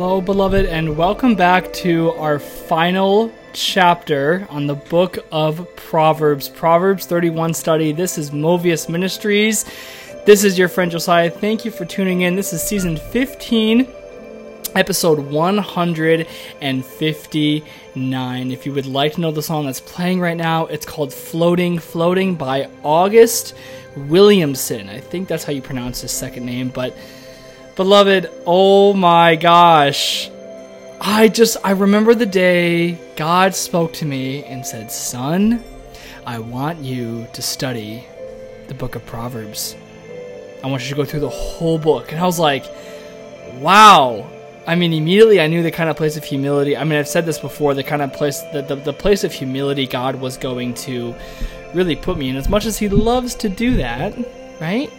Hello, beloved, and welcome back to our final chapter on the book of Proverbs, Proverbs 31 study. This is Movius Ministries. This is your friend Josiah. Thank you for tuning in. This is season 15, episode 159. If you would like to know the song that's playing right now, it's called Floating, Floating by August Williamson. I think that's how you pronounce his second name, but beloved, oh my gosh. I just, I remember the day God spoke to me and said, Son, I want you to study the book of Proverbs. I want you to go through the whole book. And I was like, wow. I mean, immediately I knew the kind of place of humility. I mean, I've said this before the kind of place, the, the, the place of humility God was going to really put me in, as much as He loves to do that, right?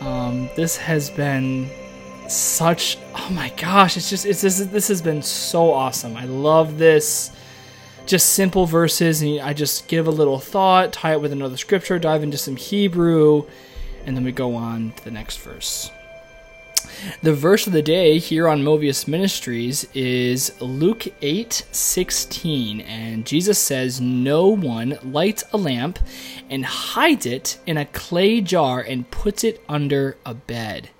Um, this has been such oh my gosh it's just it's this this has been so awesome. I love this. Just simple verses and i just give a little thought tie it with another scripture dive into some hebrew and then we go on to the next verse the verse of the day here on movius ministries is luke 8 16 and jesus says no one lights a lamp and hides it in a clay jar and puts it under a bed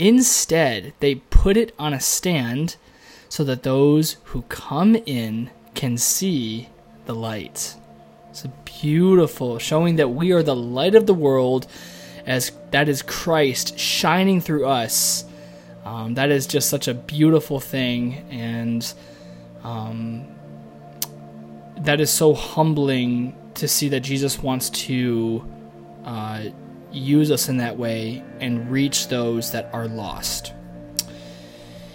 Instead, they put it on a stand so that those who come in can see the light. It's beautiful, showing that we are the light of the world, as that is Christ shining through us. Um, that is just such a beautiful thing, and um, that is so humbling to see that Jesus wants to uh, use us in that way and reach those that are lost.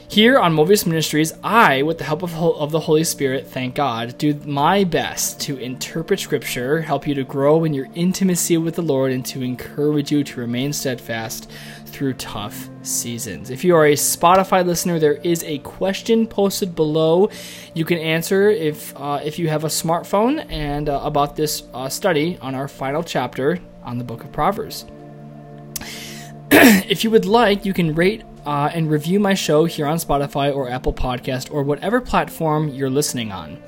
Here on Movius Ministries, I, with the help of, of the Holy Spirit, thank God, do my best to interpret Scripture, help you to grow in your intimacy with the Lord, and to encourage you to remain steadfast through tough seasons. If you are a Spotify listener, there is a question posted below. You can answer if uh, if you have a smartphone and uh, about this uh, study on our final chapter on the book of Proverbs. if you would like, you can rate uh, and review my show here on Spotify or Apple Podcast or whatever platform you're listening on.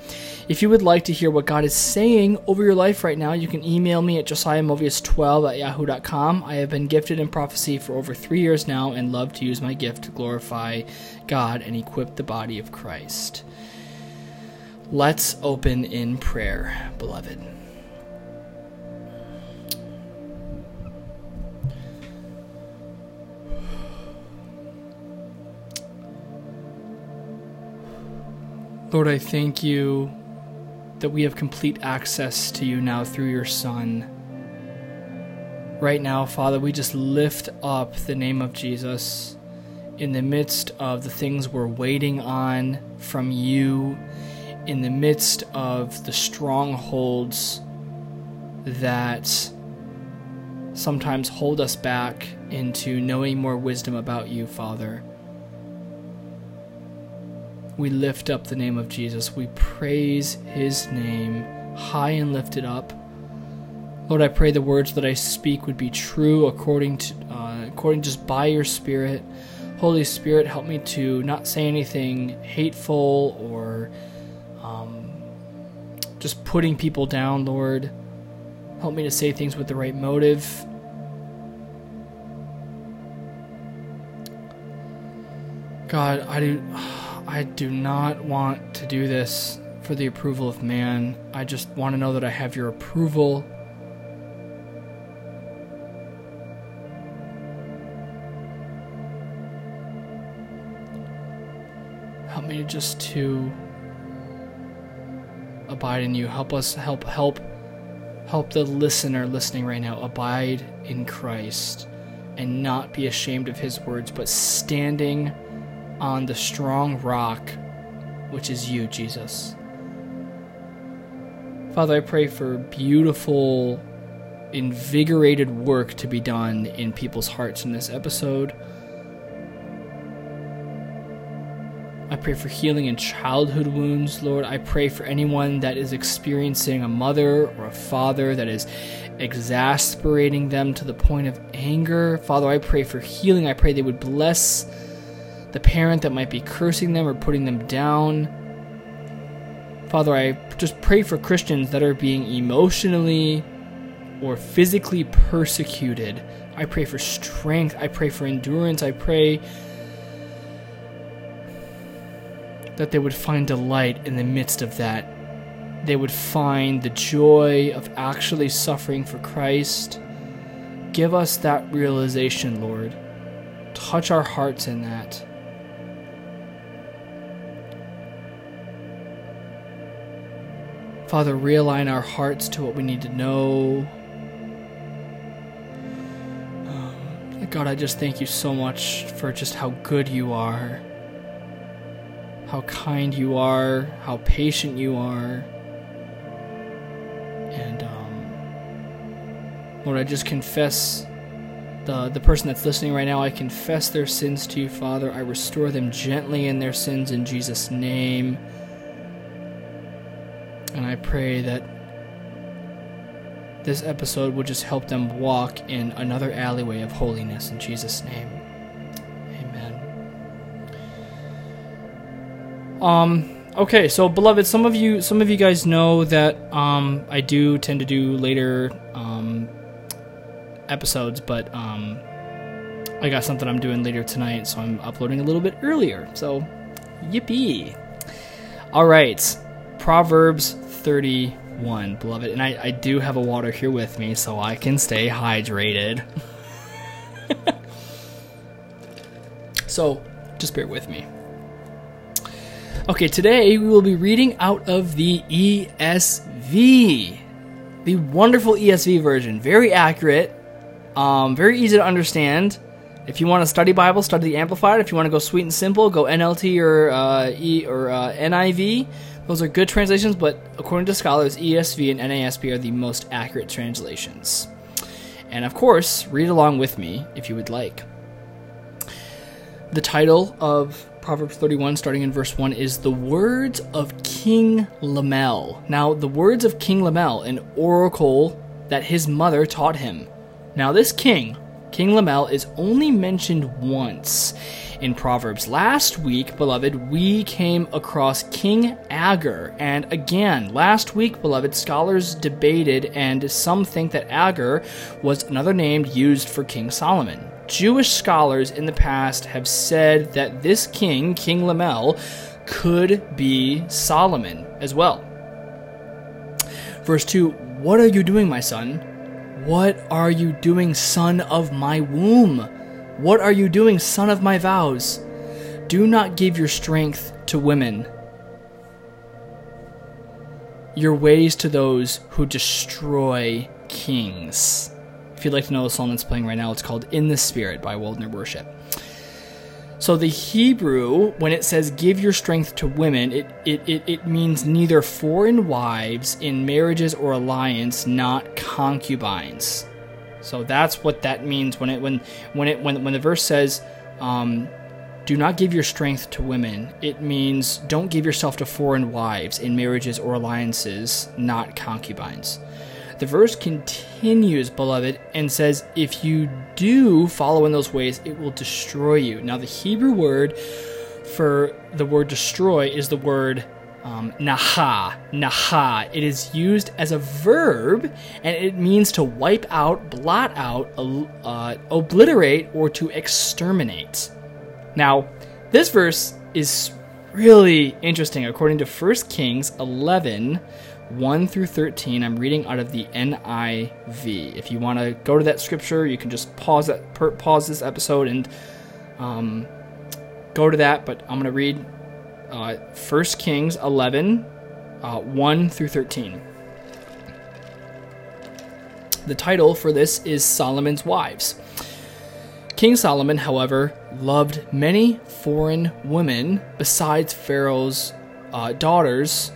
If you would like to hear what God is saying over your life right now, you can email me at josiahmovius12 at yahoo.com. I have been gifted in prophecy for over three years now and love to use my gift to glorify God and equip the body of Christ. Let's open in prayer, beloved. Lord, I thank you that we have complete access to you now through your Son. Right now, Father, we just lift up the name of Jesus in the midst of the things we're waiting on from you, in the midst of the strongholds that sometimes hold us back into knowing more wisdom about you, Father we lift up the name of Jesus. We praise his name high and lifted up. Lord, I pray the words that I speak would be true according to uh, according just by your spirit. Holy Spirit, help me to not say anything hateful or um, just putting people down, Lord. Help me to say things with the right motive. God, I do. I do not want to do this for the approval of man. I just want to know that I have your approval. Help me just to abide in you. Help us help help help the listener listening right now abide in Christ and not be ashamed of his words, but standing on the strong rock, which is you, Jesus. Father, I pray for beautiful, invigorated work to be done in people's hearts in this episode. I pray for healing in childhood wounds, Lord. I pray for anyone that is experiencing a mother or a father that is exasperating them to the point of anger. Father, I pray for healing. I pray they would bless the parent that might be cursing them or putting them down. Father, I just pray for Christians that are being emotionally or physically persecuted. I pray for strength. I pray for endurance. I pray that they would find delight in the midst of that. They would find the joy of actually suffering for Christ. Give us that realization, Lord. Touch our hearts in that. Father, realign our hearts to what we need to know. Um, God, I just thank you so much for just how good you are, how kind you are, how patient you are. And, um, Lord, I just confess the, the person that's listening right now, I confess their sins to you, Father. I restore them gently in their sins in Jesus' name. And I pray that this episode will just help them walk in another alleyway of holiness in Jesus' name. Amen. Um okay, so beloved, some of you some of you guys know that um I do tend to do later um episodes, but um I got something I'm doing later tonight, so I'm uploading a little bit earlier. So yippee. All right. Proverbs 31, beloved. And I, I do have a water here with me so I can stay hydrated. so just bear with me. Okay, today we will be reading out of the ESV. The wonderful ESV version. Very accurate, um, very easy to understand. If you want to study Bible, study the Amplified. If you want to go sweet and simple, go NLT or uh, E or uh, NIV. Those are good translations, but according to scholars, ESV and NASB are the most accurate translations. And of course, read along with me if you would like. The title of Proverbs 31, starting in verse 1, is The Words of King Lemuel. Now, the words of King Lemuel, an oracle that his mother taught him. Now, this king, King Lemuel, is only mentioned once in Proverbs. Last week, beloved, we came across King Agur. And again, last week, beloved, scholars debated, and some think that Agur was another name used for King Solomon. Jewish scholars in the past have said that this king, King Lemuel, could be Solomon as well. Verse 2 What are you doing, my son? What are you doing, son of my womb? What are you doing, son of my vows? Do not give your strength to women, your ways to those who destroy kings. If you'd like to know the song that's playing right now, it's called In the Spirit by Wildner Worship. So the Hebrew, when it says give your strength to women, it, it, it, it, means neither foreign wives in marriages or alliance, not concubines. So that's what that means when it when when it when when the verse says, um, "Do not give your strength to women." It means don't give yourself to foreign wives in marriages or alliances, not concubines. The verse continues, beloved, and says, If you do follow in those ways, it will destroy you. Now, the Hebrew word for the word destroy is the word um, naha. Naha. It is used as a verb and it means to wipe out, blot out, uh, obliterate, or to exterminate. Now, this verse is really interesting according to 1 Kings 11 1 through 13. I'm reading out of the NIV. If you want to go to that scripture, you can just pause that pause this episode and um, go to that. But I'm going to read uh, 1 Kings 11 uh, 1 through 13. The title for this is Solomon's Wives. King Solomon, however, loved many foreign women besides Pharaoh's uh, daughters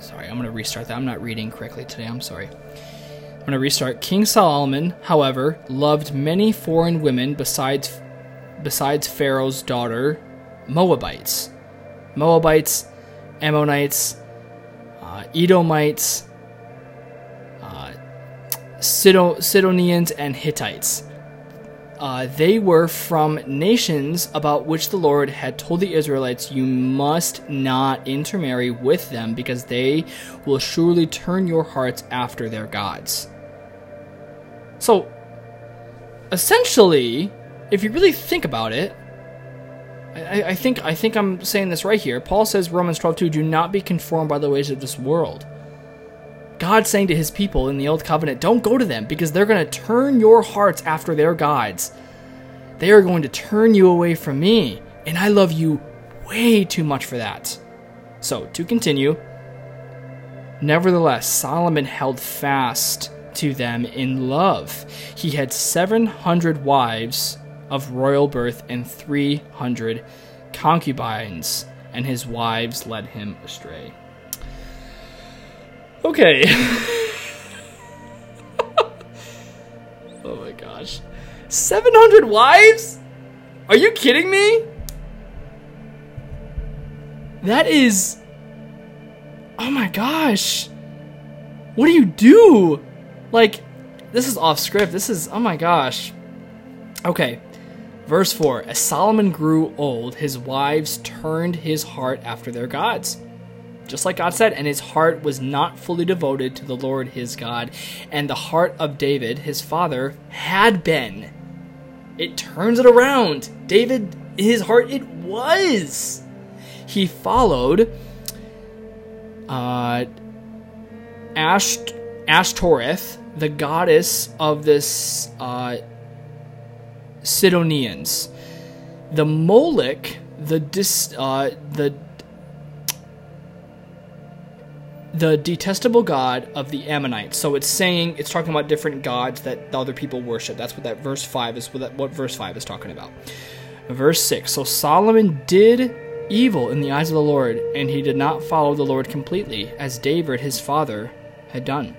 Sorry, I'm going to restart that. I'm not reading correctly today. I'm sorry. I'm going to restart. King Solomon, however, loved many foreign women besides besides Pharaoh's daughter, Moabites. Moabites, Ammonites, uh, Edomites, uh, Sidonians, and Hittites. uh, they were from nations about which the Lord had told the Israelites, You must not intermarry with them, because they will surely turn your hearts after their gods. So, essentially, if you really think about it, I, I, think I think I'm saying this right here. Paul says Romans 12:2, "Do not be conformed by the ways of this world." God saying to his people in the old covenant, "Don't go to them because they're going to turn your hearts after their gods. They are going to turn you away from me, and I love you way too much for that." So, to continue, nevertheless, Solomon held fast to them in love. He had 700 wives of royal birth and 300 concubines, and his wives led him astray. Okay. oh my gosh. 700 wives? Are you kidding me? That is. Oh my gosh. What do you do? Like, this is off script. This is. Oh my gosh. Okay. Verse 4 As Solomon grew old, his wives turned his heart after their gods. Just like God said, and his heart was not fully devoted to the Lord his God, and the heart of David, his father, had been. It turns it around. David, his heart, it was. He followed uh, Ash, Ashtoreth, the goddess of this uh, Sidonians. The Moloch, the dis, uh, the the detestable god of the Ammonites. So it's saying it's talking about different gods that the other people worship. That's what that verse five is. What, that, what verse five is talking about. Verse six. So Solomon did evil in the eyes of the Lord, and he did not follow the Lord completely, as David his father had done.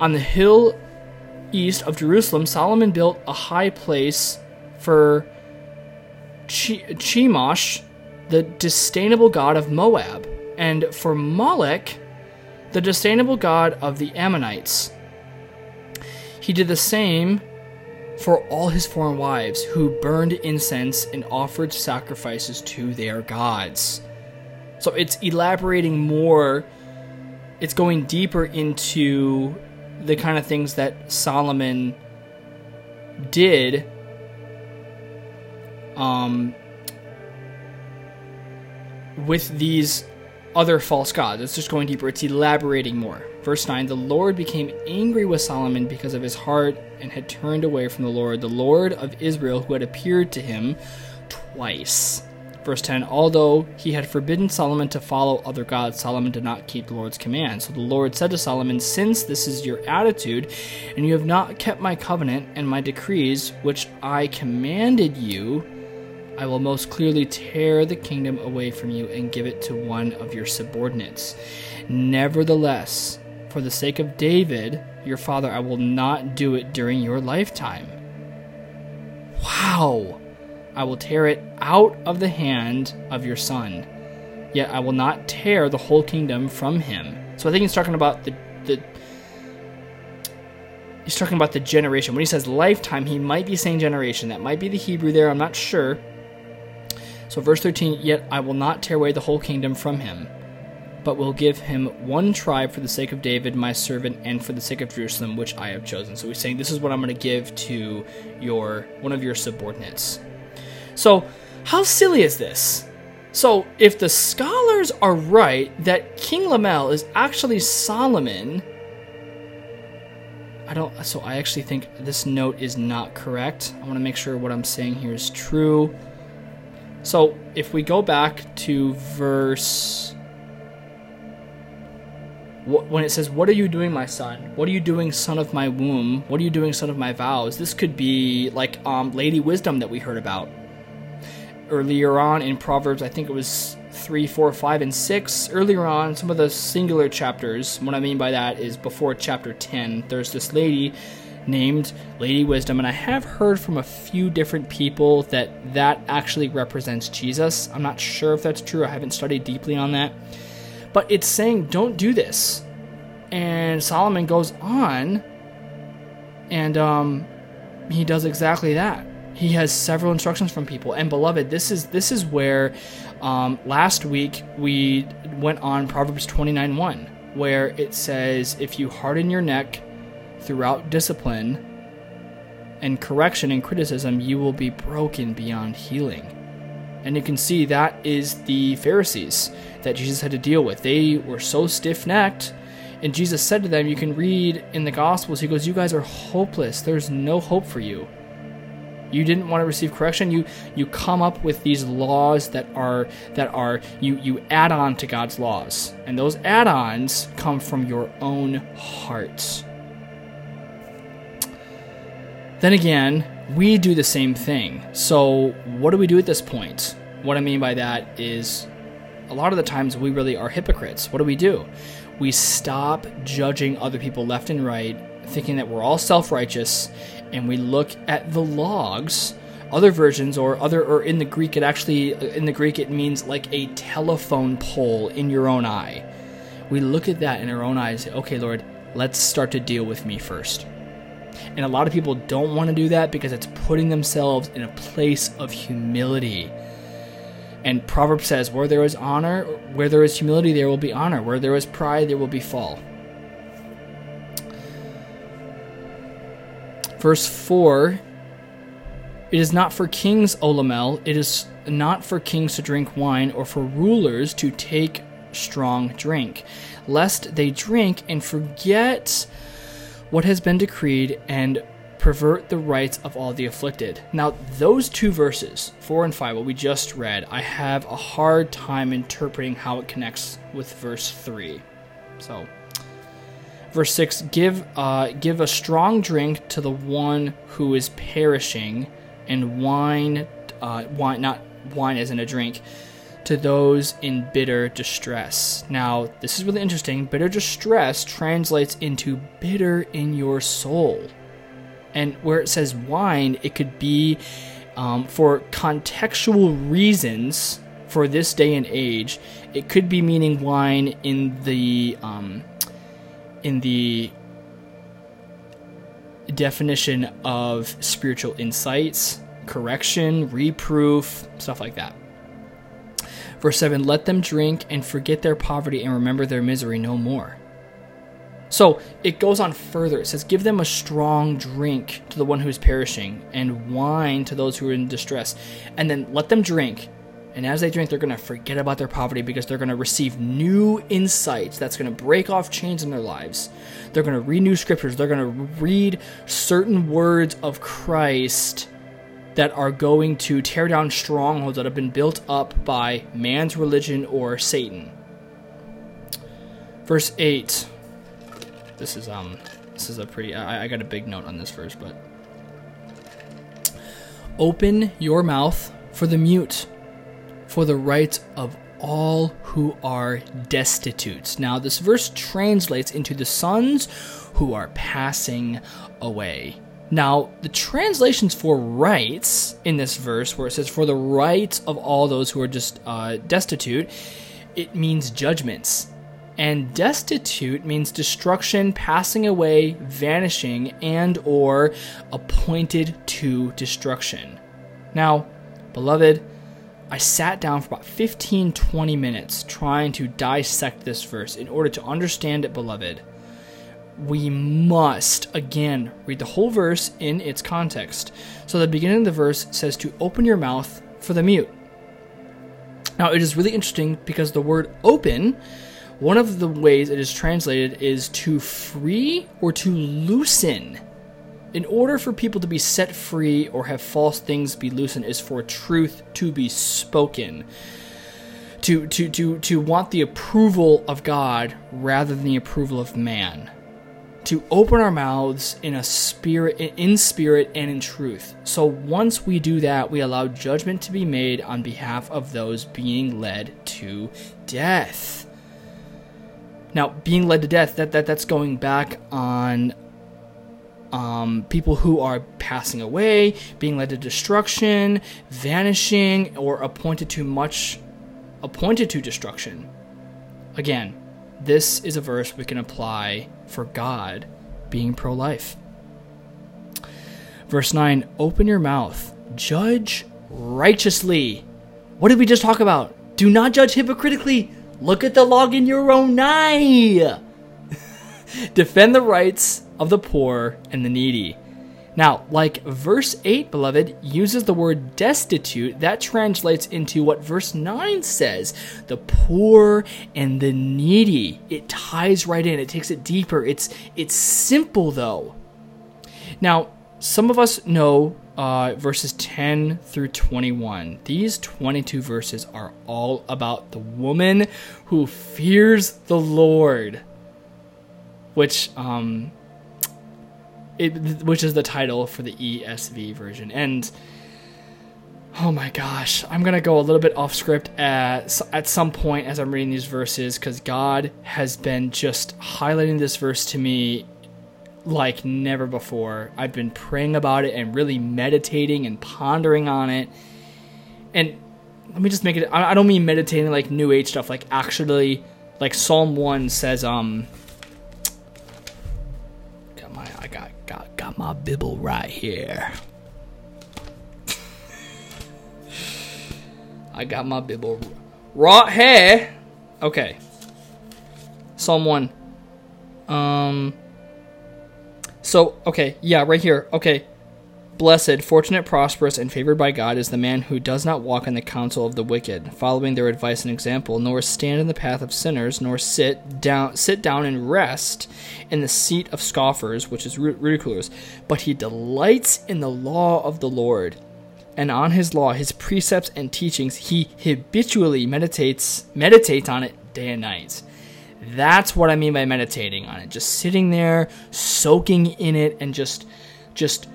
On the hill east of Jerusalem, Solomon built a high place for Chemosh, the disdainable god of Moab, and for Moloch, the disdainable god of the Ammonites. He did the same for all his foreign wives, who burned incense and offered sacrifices to their gods. So it's elaborating more, it's going deeper into the kind of things that Solomon did um, with these other false gods. It's just going deeper, it's elaborating more. Verse 9 The Lord became angry with Solomon because of his heart and had turned away from the Lord, the Lord of Israel, who had appeared to him twice. Verse 10 Although he had forbidden Solomon to follow other gods, Solomon did not keep the Lord's command. So the Lord said to Solomon, Since this is your attitude, and you have not kept my covenant and my decrees, which I commanded you, I will most clearly tear the kingdom away from you and give it to one of your subordinates. Nevertheless, for the sake of David, your father, I will not do it during your lifetime. Wow! I will tear it out of the hand of your son. Yet I will not tear the whole kingdom from him. So I think he's talking about the the he's talking about the generation. When he says lifetime, he might be saying generation. That might be the Hebrew there. I'm not sure. So verse 13, yet I will not tear away the whole kingdom from him, but will give him one tribe for the sake of David, my servant, and for the sake of Jerusalem, which I have chosen. So he's saying, this is what I'm going to give to your one of your subordinates. So, how silly is this? So, if the scholars are right that King Lemuel is actually Solomon, I don't. So, I actually think this note is not correct. I want to make sure what I'm saying here is true. So, if we go back to verse. When it says, What are you doing, my son? What are you doing, son of my womb? What are you doing, son of my vows? This could be like um, Lady Wisdom that we heard about earlier on in Proverbs, I think it was 3, 4, 5, and 6. Earlier on, some of the singular chapters, what I mean by that is before chapter 10, there's this lady named Lady Wisdom, and I have heard from a few different people that that actually represents Jesus. I'm not sure if that's true, I haven't studied deeply on that. But it's saying, don't do this. And Solomon goes on and um, he does exactly that. He has several instructions from people. And beloved, this is this is where um, last week we went on Proverbs 29 1, where it says, If you harden your neck throughout discipline and correction and criticism, you will be broken beyond healing. And you can see that is the Pharisees that Jesus had to deal with. They were so stiff necked. And Jesus said to them, You can read in the Gospels, He goes, You guys are hopeless. There's no hope for you. You didn't want to receive correction. You you come up with these laws that are that are you you add on to God's laws. And those add-ons come from your own heart. Then again, we do the same thing. So, what do we do at this point? What I mean by that is a lot of the times we really are hypocrites. What do we do? We stop judging other people left and right, thinking that we're all self righteous, and we look at the logs. Other versions, or other, or in the Greek, it actually, in the Greek, it means like a telephone pole in your own eye. We look at that in our own eyes. Okay, Lord, let's start to deal with me first. And a lot of people don't want to do that because it's putting themselves in a place of humility. And Proverbs says, Where there is honor, where there is humility, there will be honor. Where there is pride, there will be fall. Verse 4 It is not for kings, O Lemuel, it is not for kings to drink wine, or for rulers to take strong drink, lest they drink and forget what has been decreed and pervert the rights of all the afflicted. Now, those two verses, 4 and 5, what we just read, I have a hard time interpreting how it connects with verse 3. So, verse 6 give, uh, give a strong drink to the one who is perishing, and wine, uh, wine, not wine as in a drink, to those in bitter distress. Now, this is really interesting. Bitter distress translates into bitter in your soul. And where it says wine, it could be um, for contextual reasons for this day and age. It could be meaning wine in the um, in the definition of spiritual insights, correction, reproof, stuff like that. Verse 7 Let them drink and forget their poverty and remember their misery no more. So it goes on further. It says, Give them a strong drink to the one who is perishing, and wine to those who are in distress. And then let them drink. And as they drink, they're going to forget about their poverty because they're going to receive new insights that's going to break off chains in their lives. They're going to read new scriptures. They're going to read certain words of Christ that are going to tear down strongholds that have been built up by man's religion or Satan. Verse 8. This is um this is a pretty I, I got a big note on this verse, but Open your mouth for the mute, for the rights of all who are destitute. Now, this verse translates into the sons who are passing away. Now, the translations for rights in this verse, where it says, for the rights of all those who are just uh, destitute, it means judgments. And destitute means destruction, passing away, vanishing, and or appointed to destruction. Now, beloved, I sat down for about 15 20 minutes trying to dissect this verse in order to understand it, beloved we must, again, read the whole verse in its context. So the beginning of the verse says to open your mouth for the mute. Now, it is really interesting because the word open, one of the ways it is translated is to free or to loosen. In order for people to be set free or have false things be loosened, is for truth to be spoken. To, to, to, to want the approval of God rather than the approval of man to open our mouths in a spirit in spirit and in truth. So once we do that, we allow judgment to be made on behalf of those being led to death. Now, being led to death, that, that that's going back on um, people who are passing away, being led to destruction, vanishing, or appointed to much appointed to destruction. Again, this is a verse we can apply for God being pro life. Verse 9 Open your mouth, judge righteously. What did we just talk about? Do not judge hypocritically. Look at the log in your own eye. Defend the rights of the poor and the needy. Now, like verse 8, beloved, uses the word destitute, that translates into what verse 9 says the poor and the needy. It ties right in, it takes it deeper. It's, it's simple, though. Now, some of us know uh, verses 10 through 21. These 22 verses are all about the woman who fears the Lord, which um, it, which is the title for the ESV version. And oh my gosh, I'm gonna go a little bit off script at at some point as I'm reading these verses because God has been just highlighting this verse to me like never before. I've been praying about it and really meditating and pondering on it. And let me just make it I don't mean meditating like new age stuff, like actually like Psalm 1 says um my Bible right here. I got my Bible right here. Okay. 1 um so, okay, yeah, right here. Okay. Blessed, fortunate, prosperous, and favored by God is the man who does not walk in the counsel of the wicked, following their advice and example, nor stand in the path of sinners, nor sit down sit down and rest in the seat of scoffers, which is ridiculous. But he delights in the law of the Lord, and on his law, his precepts and teachings, he habitually meditates meditates on it day and night. That's what I mean by meditating on it. Just sitting there, soaking in it, and just, just,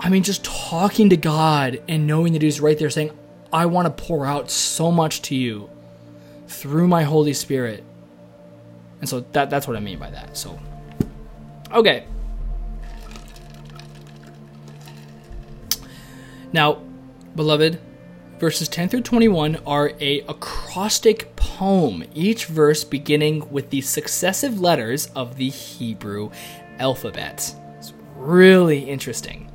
I mean, just talking to God and knowing that He's right there saying, I want to pour out so much to you through my Holy Spirit. And so that, that's what I mean by that. So, okay. Now, beloved, Verses 10 through 21 are a acrostic poem, each verse beginning with the successive letters of the Hebrew alphabet. It's really interesting.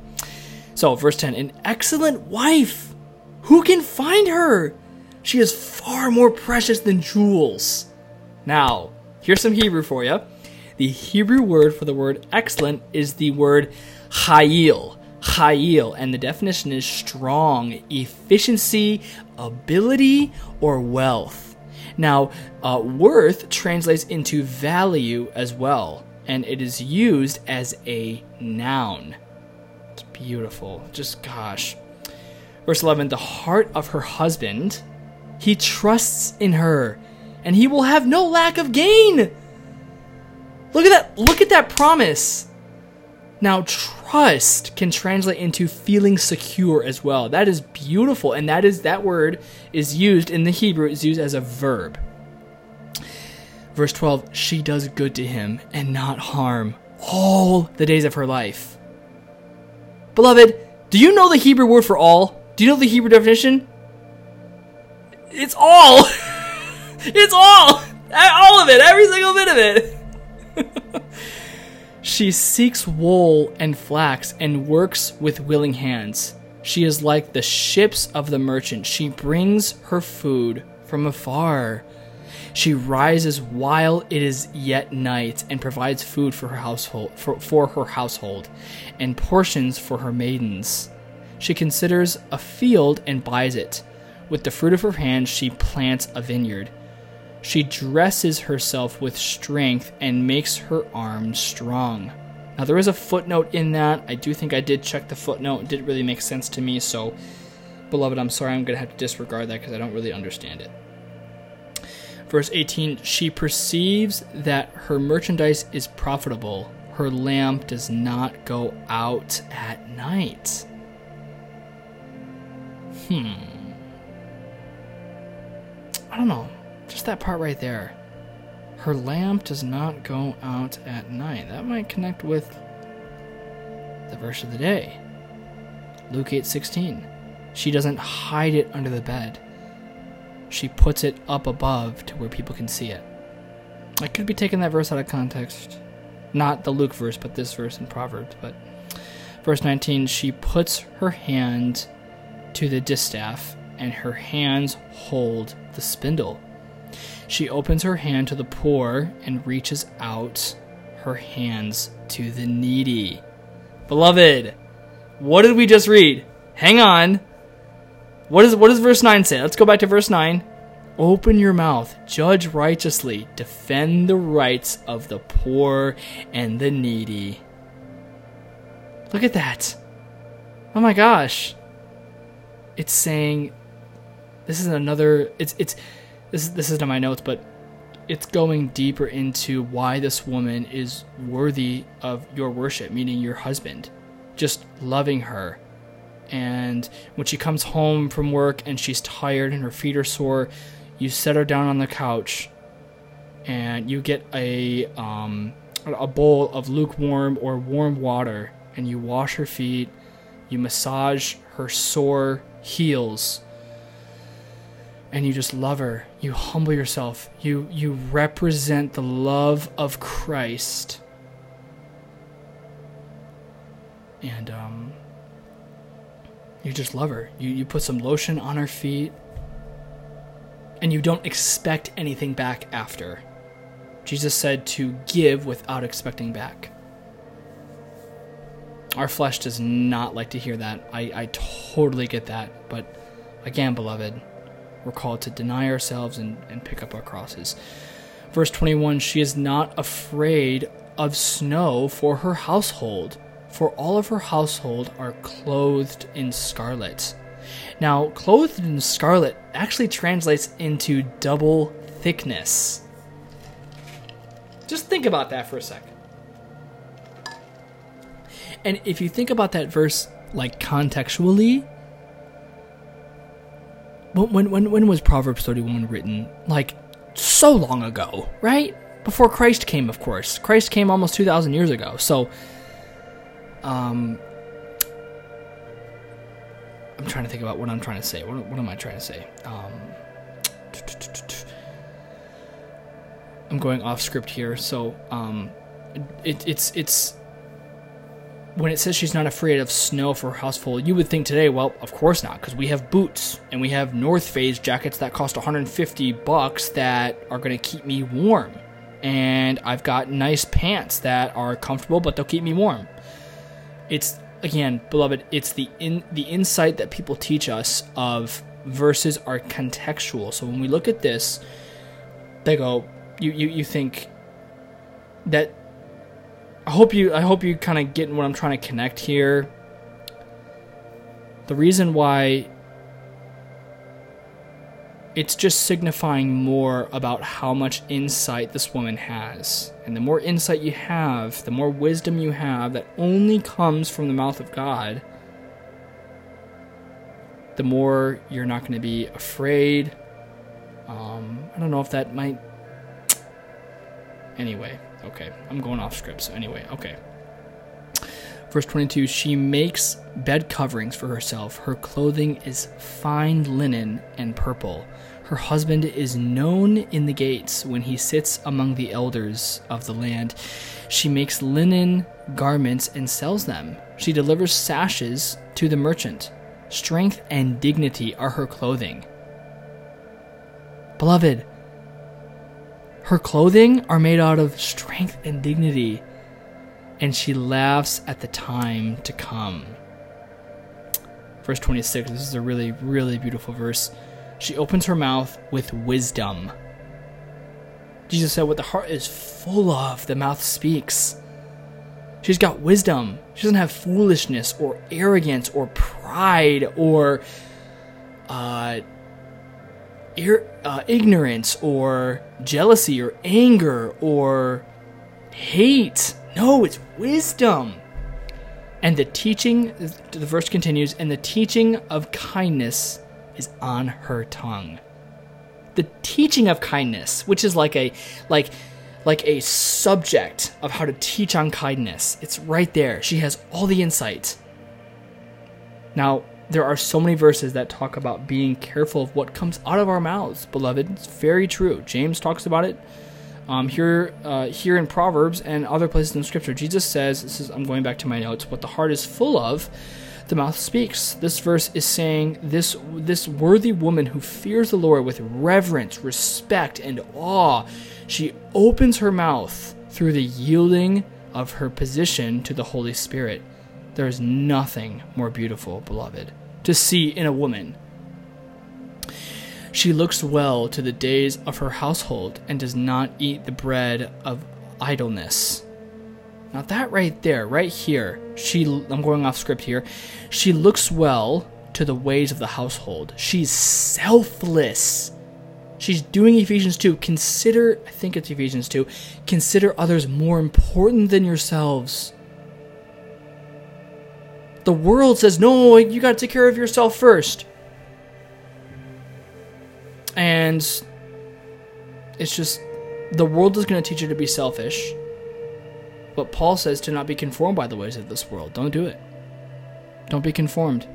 So, verse 10 An excellent wife! Who can find her? She is far more precious than jewels. Now, here's some Hebrew for you. The Hebrew word for the word excellent is the word chayil. Chayil, and the definition is strong, efficiency, ability, or wealth. Now, uh, worth translates into value as well, and it is used as a noun. Beautiful. Just gosh. Verse 11 The heart of her husband, he trusts in her, and he will have no lack of gain. Look at that. Look at that promise. Now, trust can translate into feeling secure as well. That is beautiful, and that is that word is used in the Hebrew. It's used as a verb. Verse 12, she does good to him and not harm all the days of her life. Beloved, do you know the Hebrew word for all? Do you know the Hebrew definition? It's all. it's all. All of it. Every single bit of it. She seeks wool and flax and works with willing hands. She is like the ships of the merchant. She brings her food from afar. She rises while it is yet night and provides food for her household for, for her household and portions for her maidens. She considers a field and buys it. With the fruit of her hands she plants a vineyard. She dresses herself with strength and makes her arms strong. Now, there is a footnote in that. I do think I did check the footnote. It didn't really make sense to me, so, beloved, I'm sorry, I'm going to have to disregard that because I don't really understand it. Verse 18 She perceives that her merchandise is profitable, her lamp does not go out at night. Hmm. I don't know. Just that part right there. Her lamp does not go out at night. That might connect with the verse of the day. Luke 8:16. She doesn't hide it under the bed. She puts it up above to where people can see it. I could be taking that verse out of context. Not the Luke verse, but this verse in Proverbs, but Verse 19 She puts her hand to the distaff, and her hands hold the spindle. She opens her hand to the poor and reaches out her hands to the needy. Beloved, what did we just read? Hang on. What is what does verse 9 say? Let's go back to verse 9. Open your mouth, judge righteously, defend the rights of the poor and the needy. Look at that. Oh my gosh. It's saying this is another it's it's this this isn't in my notes, but it's going deeper into why this woman is worthy of your worship, meaning your husband. Just loving her. And when she comes home from work and she's tired and her feet are sore, you set her down on the couch and you get a um, a bowl of lukewarm or warm water and you wash her feet, you massage her sore heels and you just love her. You humble yourself. You you represent the love of Christ. And um you just love her. You you put some lotion on her feet and you don't expect anything back after. Jesus said to give without expecting back. Our flesh does not like to hear that. I, I totally get that. But again, beloved, we're called to deny ourselves and, and pick up our crosses. Verse 21 She is not afraid of snow for her household, for all of her household are clothed in scarlet. Now, clothed in scarlet actually translates into double thickness. Just think about that for a second. And if you think about that verse like contextually, when when when was Proverbs 31 written? Like so long ago, right? Before Christ came, of course. Christ came almost 2000 years ago. So um I'm trying to think about what I'm trying to say. What, what am I trying to say? Um I'm going off script here. So um it, it's it's when it says she's not afraid of snow for her household, you would think today, well, of course not, because we have boots and we have North Face jackets that cost 150 bucks that are going to keep me warm. And I've got nice pants that are comfortable, but they'll keep me warm. It's again, beloved, it's the in the insight that people teach us of verses are contextual. So when we look at this, they go, you you, you think that I hope you I hope you kind of get what I'm trying to connect here. The reason why it's just signifying more about how much insight this woman has. And the more insight you have, the more wisdom you have that only comes from the mouth of God, the more you're not going to be afraid. Um, I don't know if that might. Anyway, Okay, I'm going off script, so anyway, okay. Verse 22 She makes bed coverings for herself. Her clothing is fine linen and purple. Her husband is known in the gates when he sits among the elders of the land. She makes linen garments and sells them. She delivers sashes to the merchant. Strength and dignity are her clothing. Beloved, her clothing are made out of strength and dignity, and she laughs at the time to come. Verse 26, this is a really, really beautiful verse. She opens her mouth with wisdom. Jesus said, What the heart is full of, the mouth speaks. She's got wisdom. She doesn't have foolishness or arrogance or pride or uh, ir- uh, ignorance or jealousy or anger or hate. No, it's wisdom. And the teaching, the verse continues, and the teaching of kindness is on her tongue. The teaching of kindness, which is like a like like a subject of how to teach on kindness. It's right there. She has all the insight. Now, there are so many verses that talk about being careful of what comes out of our mouths, beloved. It's very true. James talks about it. Um, here, uh, here in Proverbs and other places in Scripture, Jesus says, "This is I'm going back to my notes. What the heart is full of, the mouth speaks." This verse is saying this this worthy woman who fears the Lord with reverence, respect, and awe, she opens her mouth through the yielding of her position to the Holy Spirit. There is nothing more beautiful, beloved, to see in a woman. She looks well to the days of her household and does not eat the bread of idleness. Now, that right there, right here, she, I'm going off script here. She looks well to the ways of the household. She's selfless. She's doing Ephesians 2. Consider, I think it's Ephesians 2, consider others more important than yourselves. The world says, no, you got to take care of yourself first. And it's just, the world is going to teach you to be selfish. But Paul says to not be conformed by the ways of this world. Don't do it. Don't be conformed.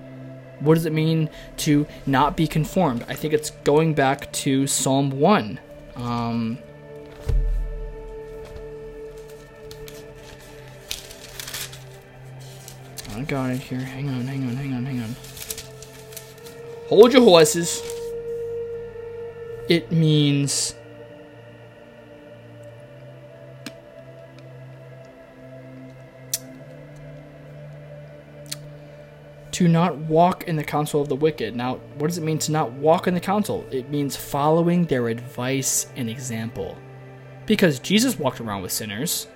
What does it mean to not be conformed? I think it's going back to Psalm 1. Um, I got it here. Hang on, hang on, hang on, hang on. Hold your horses. It means to not walk in the counsel of the wicked. Now, what does it mean to not walk in the counsel? It means following their advice and example. Because Jesus walked around with sinners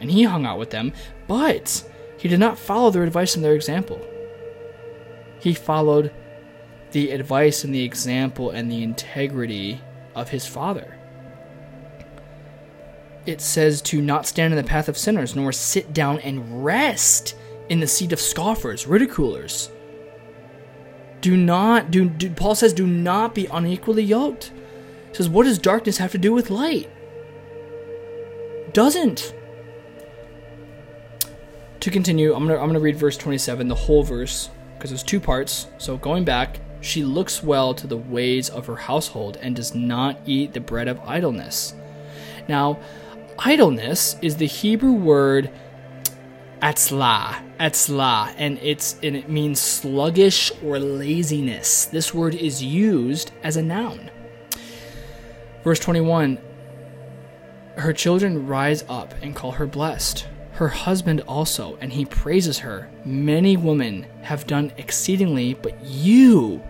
and he hung out with them, but he did not follow their advice and their example. He followed the advice and the example and the integrity of his Father. It says to not stand in the path of sinners, nor sit down and rest in the seat of scoffers, ridiculers. Do not do, do, Paul says do not be unequally yoked. He says what does darkness have to do with light? Doesn't. To continue, I'm to I'm to read verse 27, the whole verse because there's two parts. So going back, she looks well to the ways of her household and does not eat the bread of idleness. Now, idleness is the Hebrew word atzla, atzla, and it's and it means sluggish or laziness. This word is used as a noun. Verse 21 Her children rise up and call her blessed. Her husband also, and he praises her. Many women have done exceedingly, but you,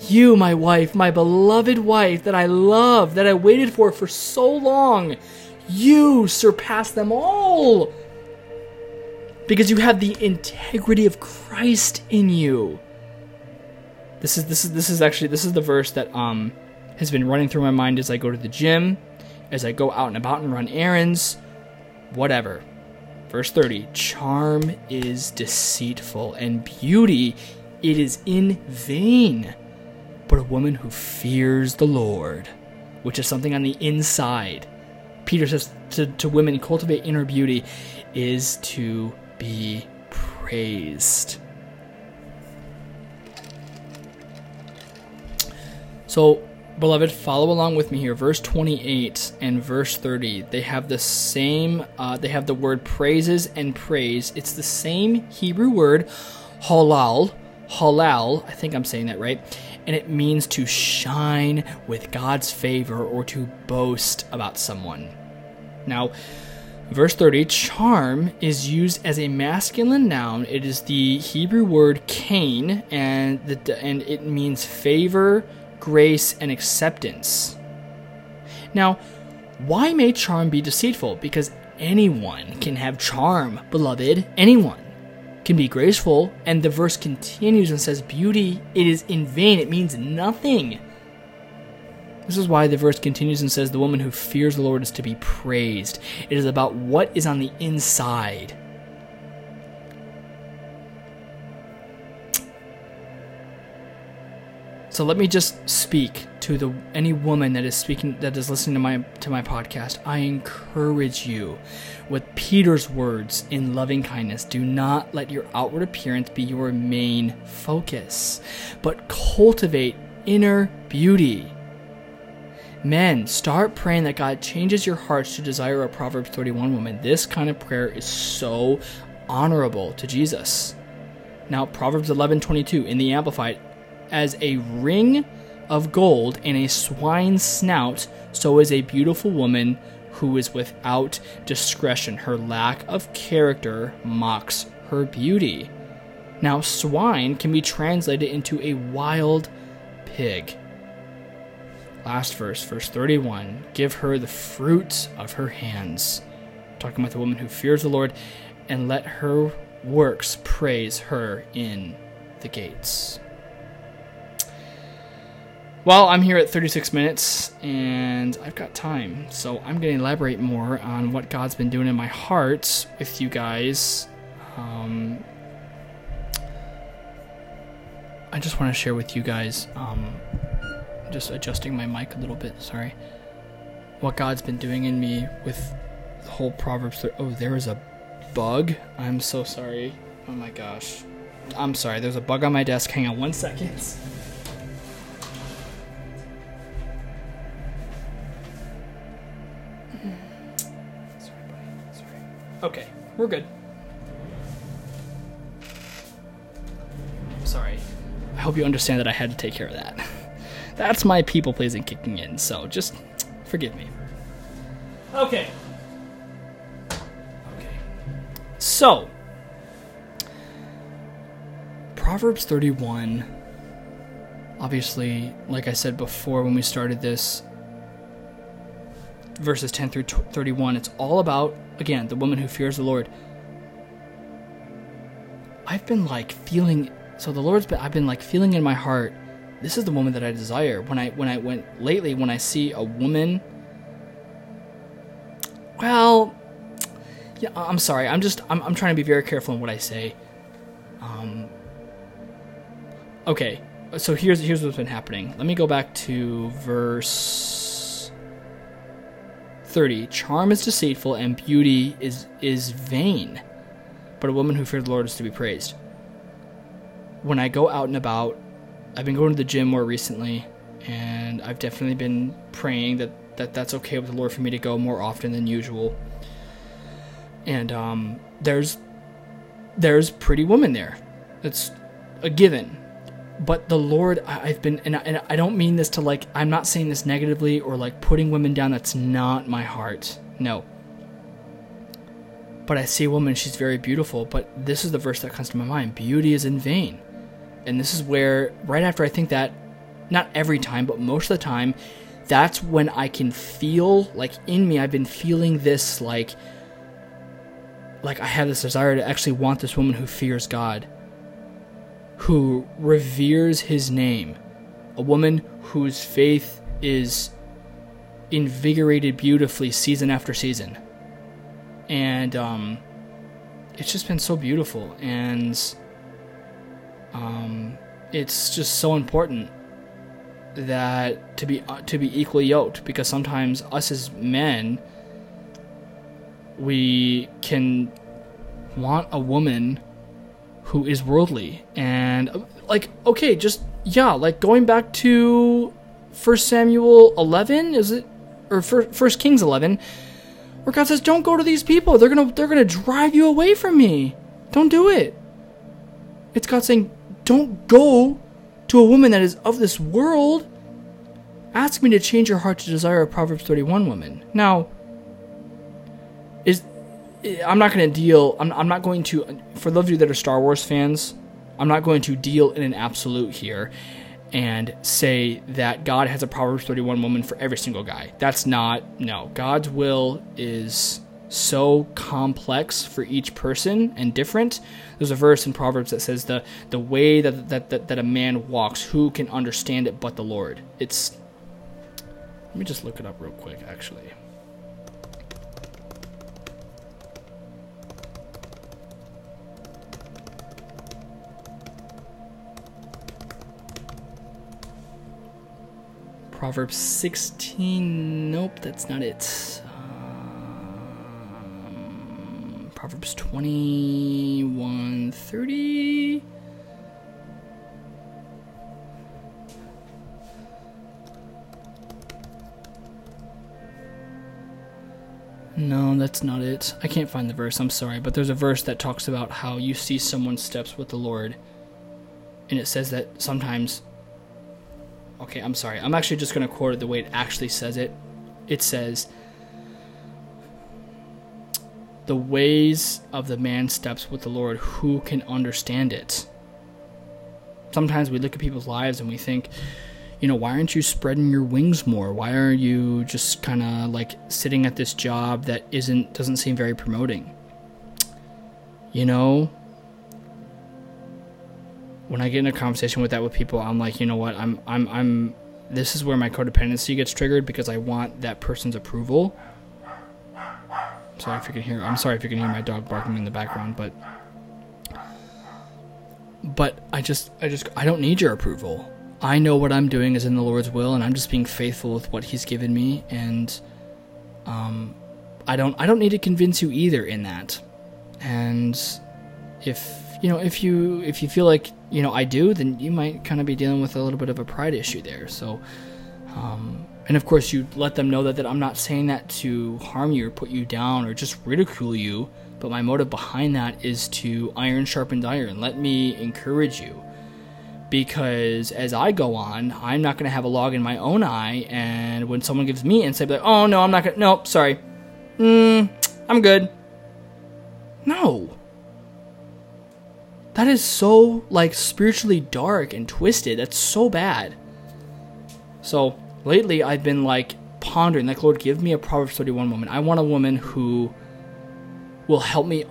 you, my wife, my beloved wife that I love, that I waited for for so long, you surpass them all because you have the integrity of Christ in you. This is this is this is actually this is the verse that um has been running through my mind as I go to the gym, as I go out and about and run errands, whatever. Verse 30 Charm is deceitful, and beauty it is in vain. But a woman who fears the Lord, which is something on the inside, Peter says to, to women, cultivate inner beauty, is to be praised. So, beloved, follow along with me here. Verse 28 and verse 30, they have the same, uh, they have the word praises and praise. It's the same Hebrew word, halal, halal, I think I'm saying that right, and it means to shine with God's favor or to boast about someone. Now, Verse 30 charm is used as a masculine noun. It is the Hebrew word kain, and, the, and it means favor, grace, and acceptance. Now, why may charm be deceitful? Because anyone can have charm, beloved. Anyone can be graceful. And the verse continues and says, Beauty, it is in vain. It means nothing. This is why the verse continues and says, The woman who fears the Lord is to be praised. It is about what is on the inside. So let me just speak to the any woman that is speaking that is listening to my to my podcast. I encourage you with Peter's words in loving kindness, do not let your outward appearance be your main focus, but cultivate inner beauty Men, start praying that God changes your hearts to desire a Proverbs 31 woman. This kind of prayer is so honorable to Jesus. Now, Proverbs 11:22 in the Amplified, as a ring of gold in a swine's snout, so is a beautiful woman who is without discretion. Her lack of character mocks her beauty. Now, swine can be translated into a wild pig. Last verse, verse 31 Give her the fruits of her hands. Talking about the woman who fears the Lord, and let her works praise her in the gates. Well, I'm here at 36 minutes and I've got time, so I'm going to elaborate more on what God's been doing in my heart with you guys. Um, I just want to share with you guys, um, just adjusting my mic a little bit, sorry, what God's been doing in me with the whole Proverbs. Oh, there is a bug. I'm so sorry. Oh my gosh. I'm sorry, there's a bug on my desk. Hang on one second. We're good. Sorry. I hope you understand that I had to take care of that. That's my people pleasing kicking in, so just forgive me. Okay. Okay. So, Proverbs 31, obviously, like I said before when we started this, verses 10 through 31, it's all about, again, the woman who fears the Lord. I've been like feeling, so the Lord's been, I've been like feeling in my heart, this is the woman that I desire. When I, when I went lately, when I see a woman, well, yeah, I'm sorry. I'm just, I'm, I'm trying to be very careful in what I say. Um, okay, so here's, here's what's been happening. Let me go back to verse 30 Charm is deceitful and beauty is, is vain, but a woman who fears the Lord is to be praised. When I go out and about, I've been going to the gym more recently, and I've definitely been praying that, that that's okay with the Lord for me to go more often than usual. And um, there's there's pretty woman there. That's a given but the Lord, I, have been, and I, and I don't mean this to like, I'm not saying this negatively or like putting women down. That's not my heart. No. But I see a woman, she's very beautiful, but this is the verse that comes to my mind beauty is in vain. And this is where, right after I think that, not every time, but most of the time, that's when I can feel, like in me, I've been feeling this, like, like I have this desire to actually want this woman who fears God who reveres his name, a woman whose faith is invigorated beautifully season after season. And um, it's just been so beautiful, and um, it's just so important that to be uh, to be equally yoked because sometimes us as men we can want a woman who is worldly. And like okay just yeah like going back to first samuel 11 is it or first kings 11 where god says don't go to these people. They're gonna they're gonna drive you away from me. Don't do it. It's god saying don't go to a woman that is of this world. Ask me to change your heart to desire a proverbs 31 woman. Now is I'm not going to deal. I'm, I'm not going to. For those of you that are Star Wars fans, I'm not going to deal in an absolute here and say that God has a Proverbs 31 woman for every single guy. That's not. No. God's will is so complex for each person and different. There's a verse in Proverbs that says the the way that that, that, that a man walks, who can understand it but the Lord? It's let me just look it up real quick actually. Proverbs 16. Nope, that's not it. Um, Proverbs twenty, one, thirty, No, that's not it. I can't find the verse. I'm sorry, but there's a verse that talks about how you see someone's steps with the Lord. And it says that sometimes Okay, I'm sorry. I'm actually just going to quote it the way it actually says it. It says, "The ways of the man steps with the Lord. Who can understand it?" Sometimes we look at people's lives and we think, you know, why aren't you spreading your wings more? Why are you just kind of like sitting at this job that isn't doesn't seem very promoting? You know, when I get in a conversation with that with people, I'm like, you know what? I'm I'm I'm this is where my codependency gets triggered because I want that person's approval. sorry if you can hear I'm sorry if you can hear my dog barking in the background, but but I just I just I don't need your approval. I know what I'm doing is in the Lord's will, and I'm just being faithful with what He's given me, and um, I don't I don't need to convince you either in that. And if you know if you if you feel like you know I do, then you might kind of be dealing with a little bit of a pride issue there. So, um, and of course you let them know that that I'm not saying that to harm you or put you down or just ridicule you, but my motive behind that is to iron sharpened iron. Let me encourage you because as I go on, I'm not going to have a log in my own eye. And when someone gives me insight, like, oh no, I'm not going to, nope, sorry. Mm, I'm good. No. That is so, like, spiritually dark and twisted. That's so bad. So, lately I've been, like, pondering, like, Lord, give me a Proverbs 31 woman. I want a woman who will help me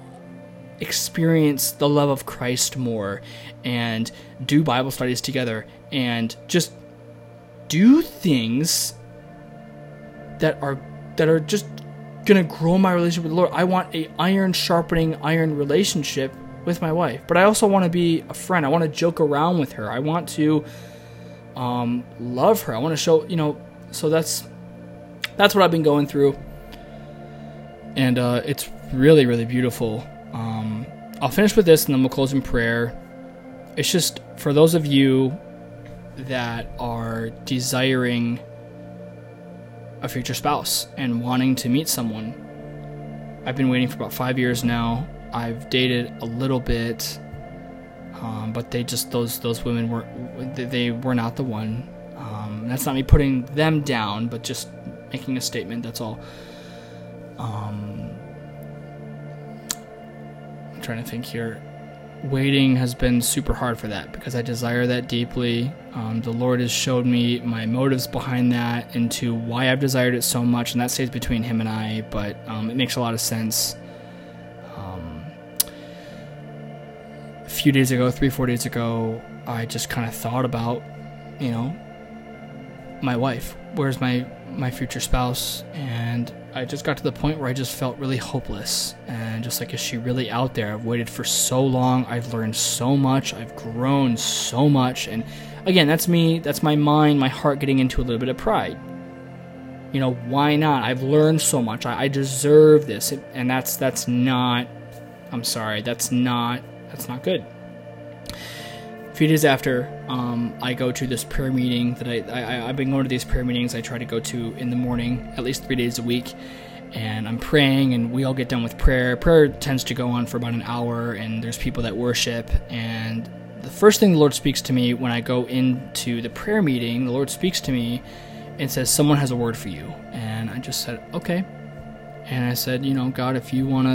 experience the love of Christ more and do Bible studies together and just do things that are that are just gonna grow my relationship with the Lord. I want a iron sharpening iron relationship with my wife, but I also want to be a friend. I want to joke around with her. I want to um, love her. I want to show you know. So that's that's what I've been going through, and uh, it's really really beautiful um, I'll finish with this and then we'll close in prayer. It's just for those of you that are desiring a future spouse and wanting to meet someone. I've been waiting for about five years now. I've dated a little bit, um, but they just those those women were they were not the one. Um, that's not me putting them down, but just making a statement. That's all. Um, I'm trying to think here. Waiting has been super hard for that because I desire that deeply. Um, the Lord has showed me my motives behind that into why I've desired it so much, and that stays between Him and I, but um, it makes a lot of sense. Few days ago, three, four days ago, I just kind of thought about, you know, my wife. Where's my my future spouse? And I just got to the point where I just felt really hopeless and just like, is she really out there? I've waited for so long. I've learned so much. I've grown so much. And again, that's me. That's my mind, my heart getting into a little bit of pride. You know, why not? I've learned so much. I, I deserve this. And that's, that's not, I'm sorry, that's not, that's not good. A few days after, um, I go to this prayer meeting that I, I I've been going to these prayer meetings. I try to go to in the morning at least three days a week, and I'm praying, and we all get done with prayer. Prayer tends to go on for about an hour, and there's people that worship. And the first thing the Lord speaks to me when I go into the prayer meeting, the Lord speaks to me and says, "Someone has a word for you." And I just said, "Okay." And I said, "You know, God, if you want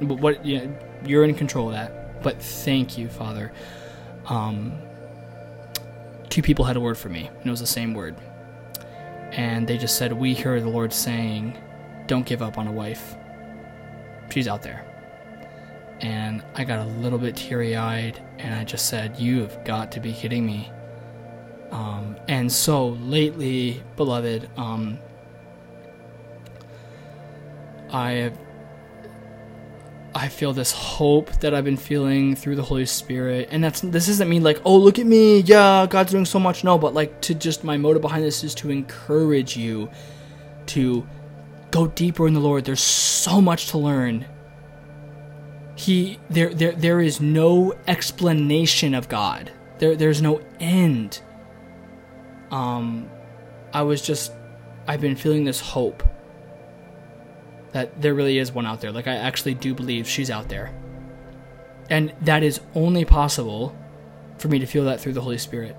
to, what you you're in control of that." But thank you, Father. Um, two people had a word for me, and it was the same word. And they just said, We hear the Lord saying, Don't give up on a wife. She's out there. And I got a little bit teary eyed, and I just said, You have got to be kidding me. Um, and so lately, beloved, um, I have I feel this hope that I've been feeling through the Holy Spirit. And that's this isn't me like, oh look at me, yeah, God's doing so much. No, but like to just my motive behind this is to encourage you to go deeper in the Lord. There's so much to learn. He there there there is no explanation of God. There there's no end. Um I was just I've been feeling this hope that there really is one out there. Like I actually do believe she's out there. And that is only possible for me to feel that through the Holy Spirit,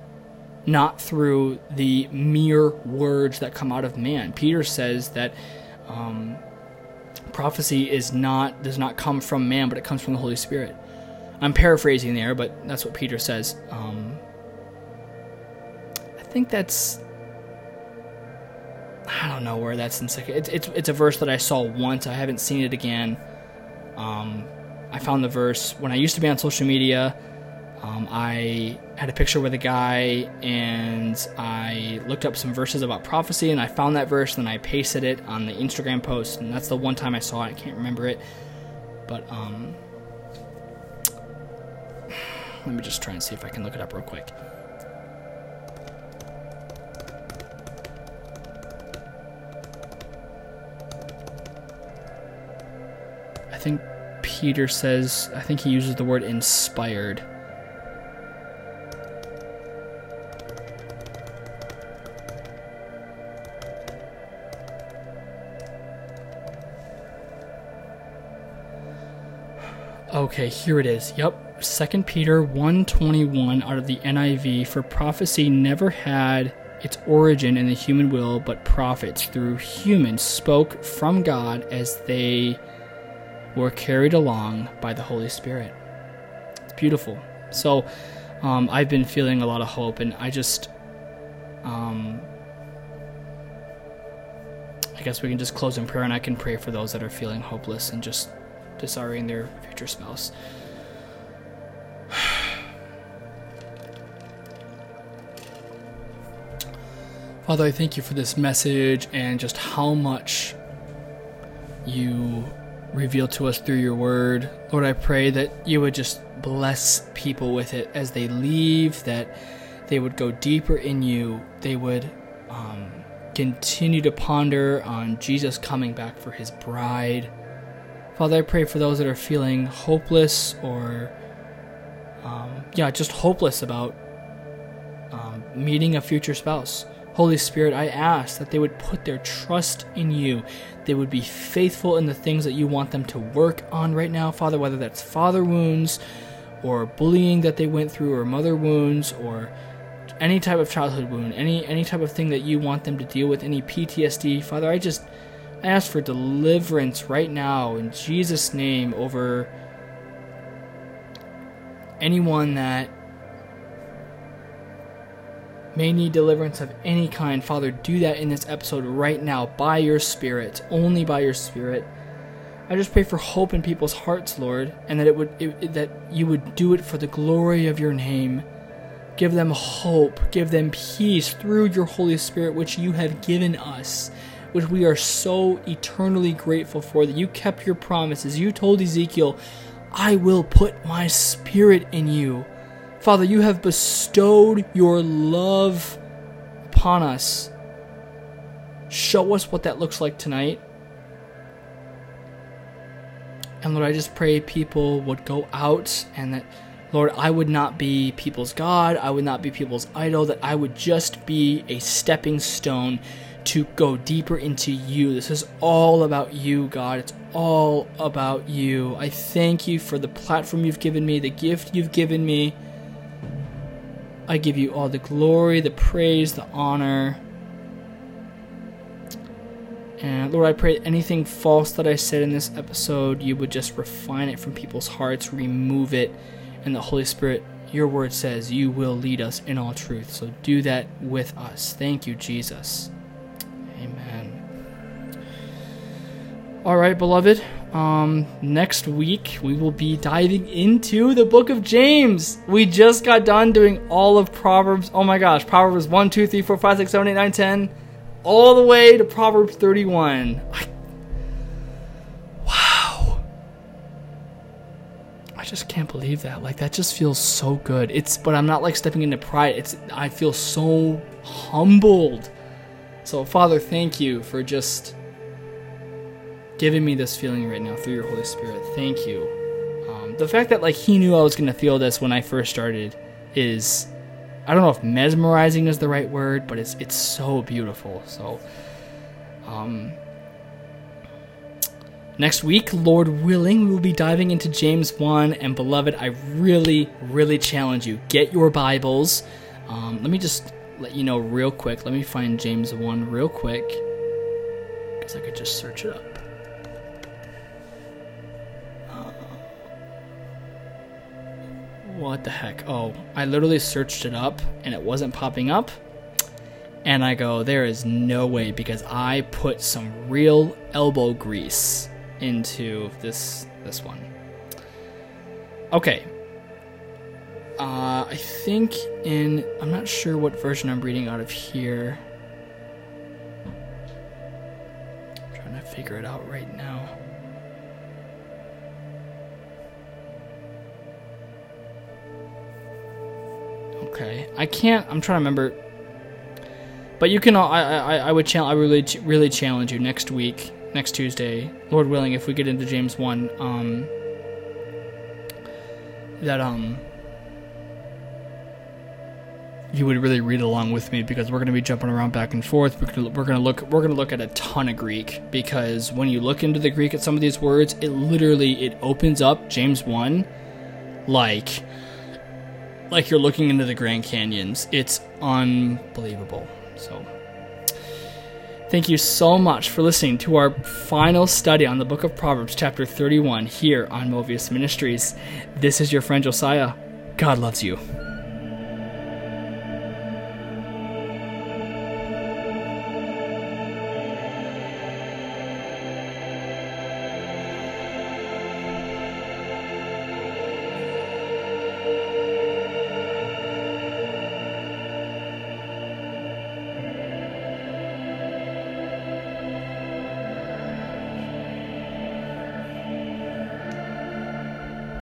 not through the mere words that come out of man. Peter says that um, prophecy is not does not come from man, but it comes from the Holy Spirit. I'm paraphrasing there, but that's what Peter says. Um, I think that's I don't know where that's in second. It's, it's it's a verse that I saw once. I haven't seen it again. Um, I found the verse when I used to be on social media. Um, I had a picture with a guy and I looked up some verses about prophecy and I found that verse and then I pasted it on the Instagram post and that's the one time I saw it. I can't remember it, but um, let me just try and see if I can look it up real quick. Think Peter says, I think he uses the word inspired. Okay, here it is. Yep. 2 Peter 121 out of the NIV for prophecy never had its origin in the human will, but prophets through humans spoke from God as they were carried along by the Holy Spirit. It's beautiful. So um, I've been feeling a lot of hope, and I just. Um, I guess we can just close in prayer, and I can pray for those that are feeling hopeless and just desiring their future spouse. Father, I thank you for this message and just how much you reveal to us through your word. Lord, I pray that you would just bless people with it as they leave, that they would go deeper in you, they would um, continue to ponder on Jesus coming back for his bride. Father, I pray for those that are feeling hopeless or, um, yeah, just hopeless about um, meeting a future spouse. Holy Spirit, I ask that they would put their trust in you. They would be faithful in the things that you want them to work on right now, Father, whether that's father wounds or bullying that they went through or mother wounds or any type of childhood wound, any any type of thing that you want them to deal with, any PTSD. Father, I just I ask for deliverance right now in Jesus' name over anyone that may need deliverance of any kind. Father, do that in this episode right now by your Spirit, only by your Spirit. I just pray for hope in people's hearts, Lord, and that it would it, that you would do it for the glory of your name. Give them hope, give them peace through your Holy Spirit, which you have given us which we are so eternally grateful for that you kept your promises. You told Ezekiel, I will put my spirit in you. Father, you have bestowed your love upon us. Show us what that looks like tonight. And Lord, I just pray people would go out and that, Lord, I would not be people's God. I would not be people's idol. That I would just be a stepping stone to go deeper into you. This is all about you, God. It's all about you. I thank you for the platform you've given me, the gift you've given me. I give you all the glory, the praise, the honor. And Lord, I pray anything false that I said in this episode, you would just refine it from people's hearts, remove it, and the Holy Spirit, your word says, you will lead us in all truth. So do that with us. Thank you, Jesus. All right, beloved. Um, next week we will be diving into the book of James. We just got done doing all of Proverbs. Oh my gosh, Proverbs 1, 2, 3, 4, 5, 6, 7, 8, 9, 10, all the way to Proverbs 31. I, wow. I just can't believe that. Like that just feels so good. It's but I'm not like stepping into pride. It's I feel so humbled so, Father, thank you for just giving me this feeling right now through your Holy Spirit. Thank you. Um, the fact that like He knew I was going to feel this when I first started is, I don't know if mesmerizing is the right word, but it's it's so beautiful. So, um, Next week, Lord willing, we will be diving into James 1. And beloved, I really, really challenge you get your Bibles. Um, let me just let you know real quick. Let me find James 1 real quick because I could just search it up. What the heck? Oh, I literally searched it up and it wasn't popping up. And I go, there is no way because I put some real elbow grease into this this one. Okay. Uh, I think in I'm not sure what version I'm reading out of here. I'm trying to figure it out right now. Okay, I can't. I'm trying to remember. But you can. I I I would challenge. I really really challenge you next week next Tuesday, Lord willing, if we get into James one, um, that um, you would really read along with me because we're going to be jumping around back and forth. We're going to, we're going to look we're going to look at a ton of Greek because when you look into the Greek at some of these words, it literally it opens up James one, like like you're looking into the Grand Canyons. It's unbelievable. So. Thank you so much for listening to our final study on the book of Proverbs, chapter 31, here on Movius Ministries. This is your friend Josiah. God loves you.